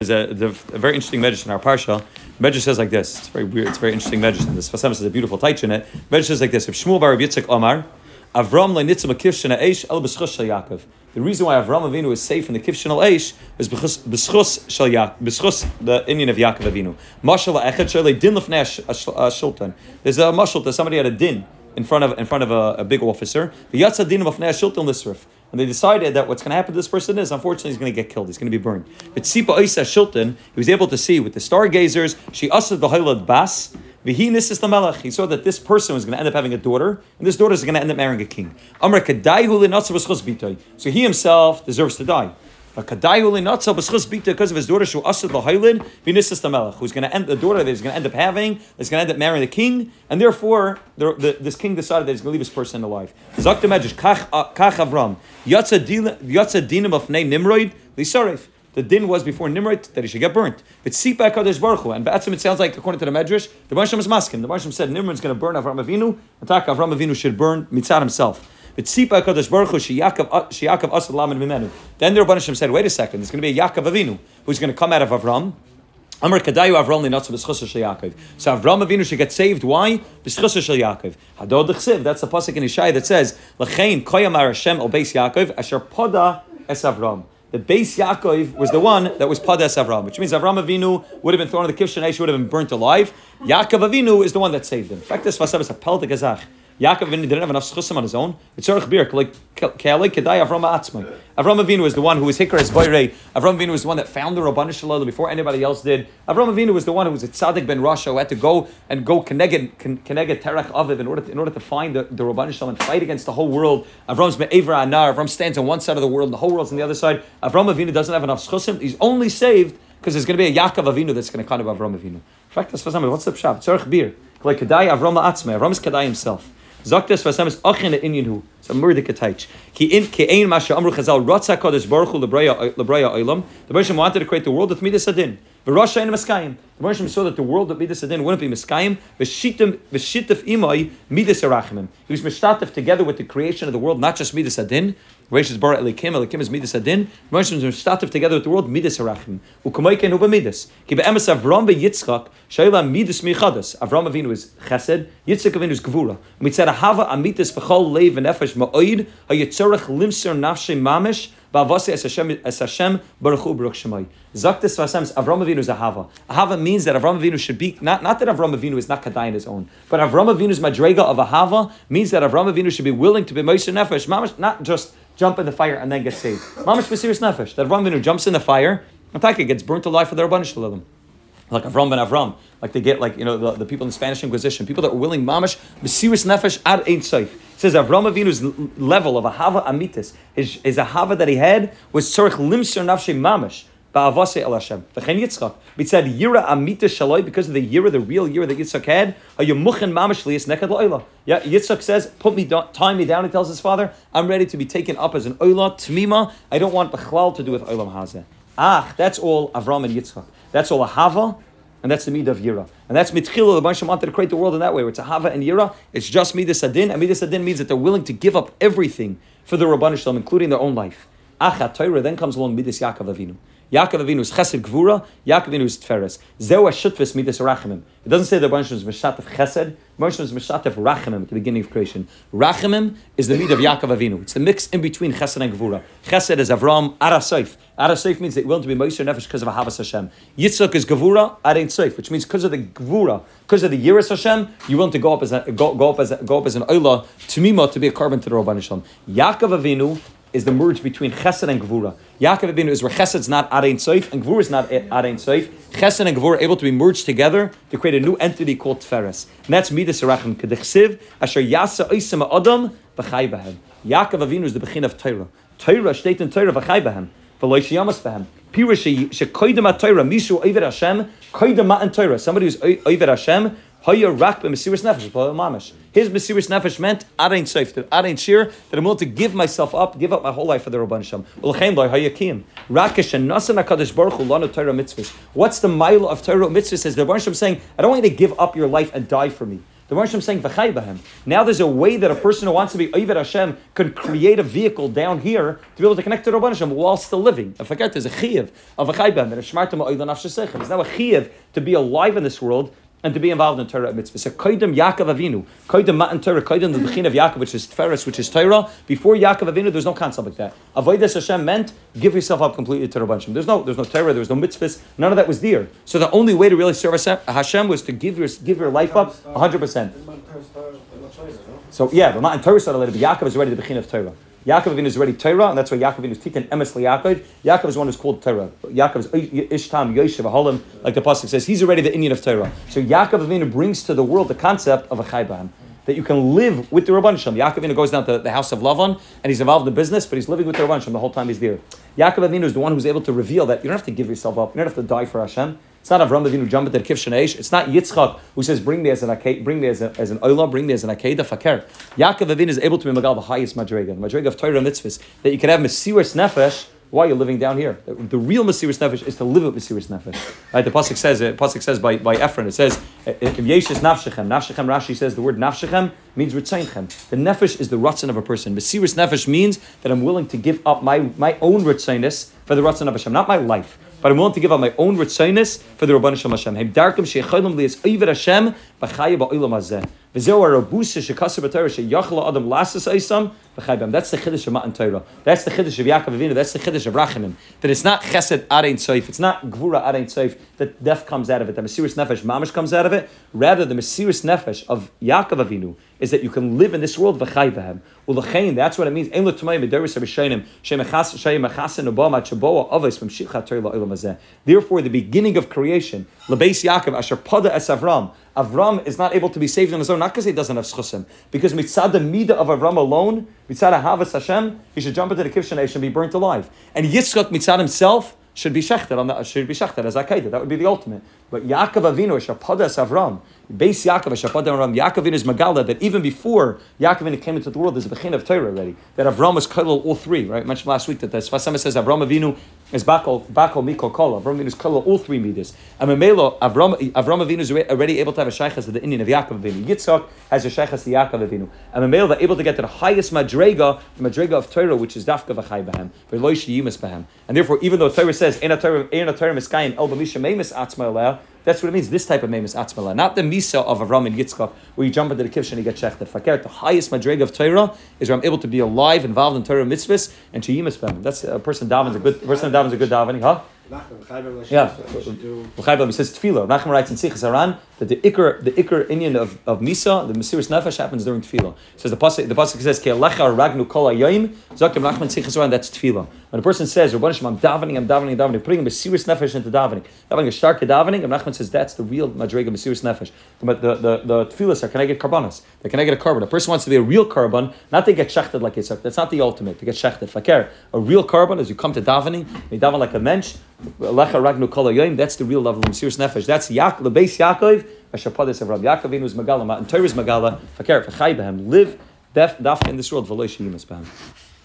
There's a, the, a very interesting medrash in our parsha. Medrash says like this. It's very weird. It's very interesting medrash. This Fasem says a beautiful taich in it. Medrash says like this. If Shmuel bar Yitzchak Omar, Avram le'nitzim akivshin eish el b'schus shel Yaakov. The reason why Avram Avinu is safe in the kivshin al eish is b'schus shel Yaakov, b'schus the Indian of Yaakov Avinu. Mashal echad shel din lefnei shultan. There's a mashal that somebody had a din in front of in front of a, a big officer. The yatsa din lefnei shultan lisrif. And they decided that what's going to happen to this person is, unfortunately, he's going to get killed. He's going to be burned. But Sipa Isa Shilton, he was able to see with the stargazers, she ushered the Hailad Bas, the Melech. He saw that this person was going to end up having a daughter, and this daughter is going to end up marrying a king. So he himself deserves to die. But because of his daughter, Shu Asad the Melech, who's going to end the daughter that he's going to end up having, is going to end up marrying the king, and therefore the, the, this king decided that he's going to leave this person alive. Zakta Medrash, Kach uh, Avram, Yatza Dinim of Nimroid, Lisarif. The din was before Nimrod that he should get burnt. But Sipa Kadosh and Ba'atzim it sounds like according to the Medrash, the Baruch is masking. The Baruch said Nimrod's going to burn Avram Avinu, and Avram Avinu should burn Mitzad himself. But Tzipa Kadosh Baruch Hu Sheyakov uh, Asad Lamed. Then the Rabbanishim said, wait a second, there's going to be a Yaakov Avinu who's going to come out of Avram. Amar Kadayu Avram Linatzu B'Schusa Shel Yaakov. So Avram Avinu should get saved. Why? B'Schusa Shel Yaakov. Hadod. That's the pasuk in Ishai that says, L'chein Koyamar Hashem El Yaakov Asher Poda Es Avram. The base Yaakov was the one that was Padas Avram, which means Avram Avinu would have been thrown in the Kivshan Eish, would have been burnt alive. Yaakov Avinu is the one that saved him. In fact, this was a Pelta Gazach. Yaakov didn't have enough schusim on his own. It's Tzorich Bir, like Kelei Kedai Avram Atzmai. Avram Avinu was the one who was Hikaras Boirei. Avram Avinu was the one that found the Rabban Shalom before anybody else did. Avram Avinu was the one who was a tzaddik ben Rasha who had to go and go connected connected Terach Aviv in order to, in order to find the, the Rabban Shalom and fight against the whole world. Avram's Me'evra Anar. Avram stands on one side of the world, and the whole world's on the other side. Avram Avinu doesn't have enough schusim. He's only saved because there's going to be a Yaakov Avinu that's going to come to Avram Avinu. In fact, that's what's the pshat. Tzorich Bir. Like Kedai Avram Atzmai. Avram is Kedai himself. Zaktes vasemes achin inyan hu. So murdik atach. Ki in ki ein masha amru chazal ratza kodesh baruch lebraya lebraya olam. The Bershom wanted to create the world with midas adin. V'rasha in Meskayim. The Bershom saw that the world of midas adin wouldn't be Meskayim. V'shitim v'shitef imai midas arachimim. He was mishtatif together with the creation of the world, not just midas adin. Rishis bara elikim elikim is midas adin. Bershom is mishtatif together with the world midas arachimim. U'kamayken uba midas. Ki be'emes Avram ve'Yitzchak shayla midas michadas. Avram Avinu is chesed. Yitzchak Avinu is gevura. Mitzad hava amitas v'chol leiv v'nefesh ma'oid hayitzorach limser nafshe mamish. Ba'avasi es Hashem es Hashem baruch hu baruch shemai. Zaktis vasems Avram Avinu is a hava. Means that Avram Avinu should be not, not that Avram Avinu is not kadai in his own, but Avram Avinu's madrega of a hava means that Avram Avinu should be willing to be moiser nefesh, mamish, not just jump in the fire and then get saved. Mamish b'siris nefesh. That Avram Avinu jumps in the fire, and Taka gets burnt alive for their Shalom like Avram ben Avram, like they get like you know the, the people in the Spanish Inquisition, people that were willing mamish mesiris nefesh ad ein seif. Says Avram Avinu's level of a hava amitis, his, his hava that he had was tzorich limser nafshe mamish. Ba'avase el Hashem. V'chen Yitzchak. It said yira amitis shaloi because of the yira, the real yira that Yitzchak had. Hayamuchen mamish liyas nekad lo'ila. Yeah, Yitzchak says, put me down, tie me down. He tells his father, I'm ready to be taken up as an oila tmima. I don't want b'chlal to do with oilam hazeh. Ach, that's all Avram and Yitzchak. That's all a hava, and that's the midah of yira. And that's mitchila. The Baruch wanted to create the world in that way, where it's a hava and yira. It's just midas adin, and midas adin means that they're willing to give up everything for the Rabban Shalom, including their own life. Achat Torah then comes along midas Yaakov Avinu. Yaakov Avinu is Chesed Gvura, Yaakov Avinu is Tferes. Zeu Ashutvis Midas Rachamim. It doesn't say the Baruch is Meshatef Chesed, Baruch is Meshatef Rachamim at the beginning of creation. Rachamim is the meat of Yaakov Avinu. It's the mix in between Chesed and Gvura. Chesed is Avram Arasaif. Arasaif means that willing to be Moshe Nefesh because of Ahavas Hashem. Yitzchak is Gvura Arein Saif, which means because of the Gvura, because of the Yiras Hashem, you're willing to go up as a, go, go up as a, go up as an Oila, Tumima, to be a carbon to the Rabban Shalom. Yaakov Avinu is the merge between Chesed and Gvura. Yaakov Avinu is where not Arein Soif and Gvura is not Arein Soif. Chesed and Gvura are able to be merged together to create a new entity called Tferes. And that's Midas Arachim Kedechsiv Asher Yasa Oisem Adam B'chai Bahem. Yaakov Avinu is the Bechin of Torah. Torah steht in Torah B'chai Bahem. V'loy Shiyamas Bahem. Pirish Shekoidem Torah Mishu Oiver Hashem Koidem Matan Torah. Somebody who's Oiver Hashem Hoya rak b'mesiris nefesh, mamish. His mesiris nefesh meant arein seif, arein shir, that I'm willing to give myself up, give up my whole life for the Rabban Shem. Ulchem loy hoya kiyim. Rakesh and nasan hakadosh baruch hu Torah. What's the mile of Torah mitzvahs? Says the Rabban Shem saying, I don't want you to give up your life and die for me. The Marsham saying v'chai b'hem. Now there's a way that a person who wants to be Oived Hashem can create a vehicle down here to be able to connect to Rabban Hashem while still living. I forget there's a chiyuv of a chai b'hem that a shmartam oilan. It's now a chiyuv to be alive in this world and to be involved in Torah mitzvah. So Koidim Yaakov Avinu, Koidim Matan Torah, Koidim the Bechin of Yaakov, which is Tferes, which is Torah. Before Yaakov Avinu, there's no concept like that. Avodas Hashem meant give yourself up completely to Rabban Hashem. There's no, there's no Torah, there was no mitzvahs, none of that was there. So the only way to really serve Hashem was to give your give your life up 100 percent. So yeah, but Matan Torah started later, but Yaakov is already the Bechin of Torah. Yaakov Avinu is already Torah, and that's why Yaakov Avinu is Titan Emes Yaakov. Yaakov is one who's called Torah. Yaakov is Ishtam Yoshev Aholim, like the pasuk says. He's already the Indian of Torah. So Yaakov Avinu brings to the world the concept of a Chayban. That you can live with the Rabban Shem. Yaakov Avinu goes down to the house of Lavan and he's involved in business, but he's living with the Rabban Shem the whole time he's there. Yaakov Avinu is the one who's able to reveal that you don't have to give yourself up, you don't have to die for Hashem. It's not Avram Avinu to the Kif Shanayish. It's not Yitzchak who says, bring me as an akeda, bring me as, a, as an oila, bring me as an akeda fakir. Yaakov Avinu is able to be Magal the highest Madrega, the Madrega of Torah mitzvahs, that you can have Mesiris Nefesh while you're living down here. The, the real Mesiris Nefesh is to live with Mesiris Nefesh. Right? The Pasuk says, uh, Pasuk says by, by Ephron, it says, if Yeshis Nafshechem, Nafshechem Rashi says the word Nafshechem means Ritzayinchem. The Nefesh is the Ratzon of a person. Mesiris Nefesh means that I'm willing to give up my, my own Ritzayinus for the Ratzon of Hashem, not my life but I'm willing to give up my own ritzinus for the Rabban Shem Hashem. Hem darkem shechalim liyas oiver Hashem b'chaya ba'olam hazeh. V'zeu arabusa shekasa b'torah sheyachla adam lasas That's the chiddush of Matan Torah. That's the chiddush of Yaakov Avinu. That's the chiddush of Rachamim. That it's not chesed arein soif. It's not gvura arein soif. That death comes out of it. The Mesiris nefesh mamish comes out of it. Rather, the Mesiris nefesh of Yaakov Avinu is that you can live in this world v'chay b'hem. U'lechein, that's what it means. Ein l'tumayim b'deris ha'rishonim shemechas shayim mechasen obama chaboa avos from shichat Torah la'olam hazeh. Therefore, the beginning of creation, lebeis Yaakov asher pada es Avram. Avram is not able to be saved on his own, not because he doesn't have schusim, because mitzad the midah of Avram alone, mitzad havas Hashem, he should jump into the kivshan and be burnt alive. And Yitzchak mitzad himself should be shechted on that. Should be shechted as akeda. That would be the ultimate. But Yaakov Avinu shapadas Avram, base Yaakov shapadas Avram. Yaakov Avinu is magala that even before Yaakov Avinu came into the world, there's a bechin of Torah already. That Avram was kallal all three. Right? Mentioned last week that the Sfas Emes says Avram Avinu is bakol bakol mikol kol. Avram Avinu is kallal all three midas. And Memelo Avram Avram Avinu is already able to have a shaychas of the Indian of Yaakov Avinu. Yitzchak has a shaychas to Yaakov Avinu. And Memelo they're able to get to the highest madrega, the madrega of Torah, which is dafka v'chay b'hem, v'loish yimas b'hem. And therefore, even though Torah says "Ein Ein Torah miskayin el b'misha meimis atzma that's what it means. This type of name is atzmala, not the misa of Avram and Yitzchak, where you jump into the kivsh and you get shechted. Fakir, the highest madrega of Torah is where I'm able to be alive, involved in Torah mitzvahs, and to yimas That's a person davens a good person davens a good davening, huh? Yeah, he says tefillah. Nachman writes in Sichas Haran that the ikr, the ikr Indian of, of Misa, the Mesiris Nefesh happens during tefillah. Says the pasuk, the pasuk says Ke'alecha ragnu kol hayoyim zakim Nachman Sichas Haran. That's tefillah. When a person says, "Rabban Shem, I'm davening, I'm davening, I'm davening," putting a serious Nefesh into davening, davening a stark davening, and Nachman says that's the real madrega serious Nefesh. The the the tefillahs are can I get karbanas? Can I get a carbon? A person wants to be a real carbon, not to get shechted like Yitzchak. That's not the ultimate. To get shechted, fakir. A real carbon is you come to davening, you daven like a mensch. Lecha ragnu kol. That's the real level of serious Nefesh. That's Yak, the base Yaakov. Ashapadas of Rabbi Yaakov is Magala, and Torah is Magala. Fakir, Fachai Behem. Live daf in this world. V'loy sheyimas Behem.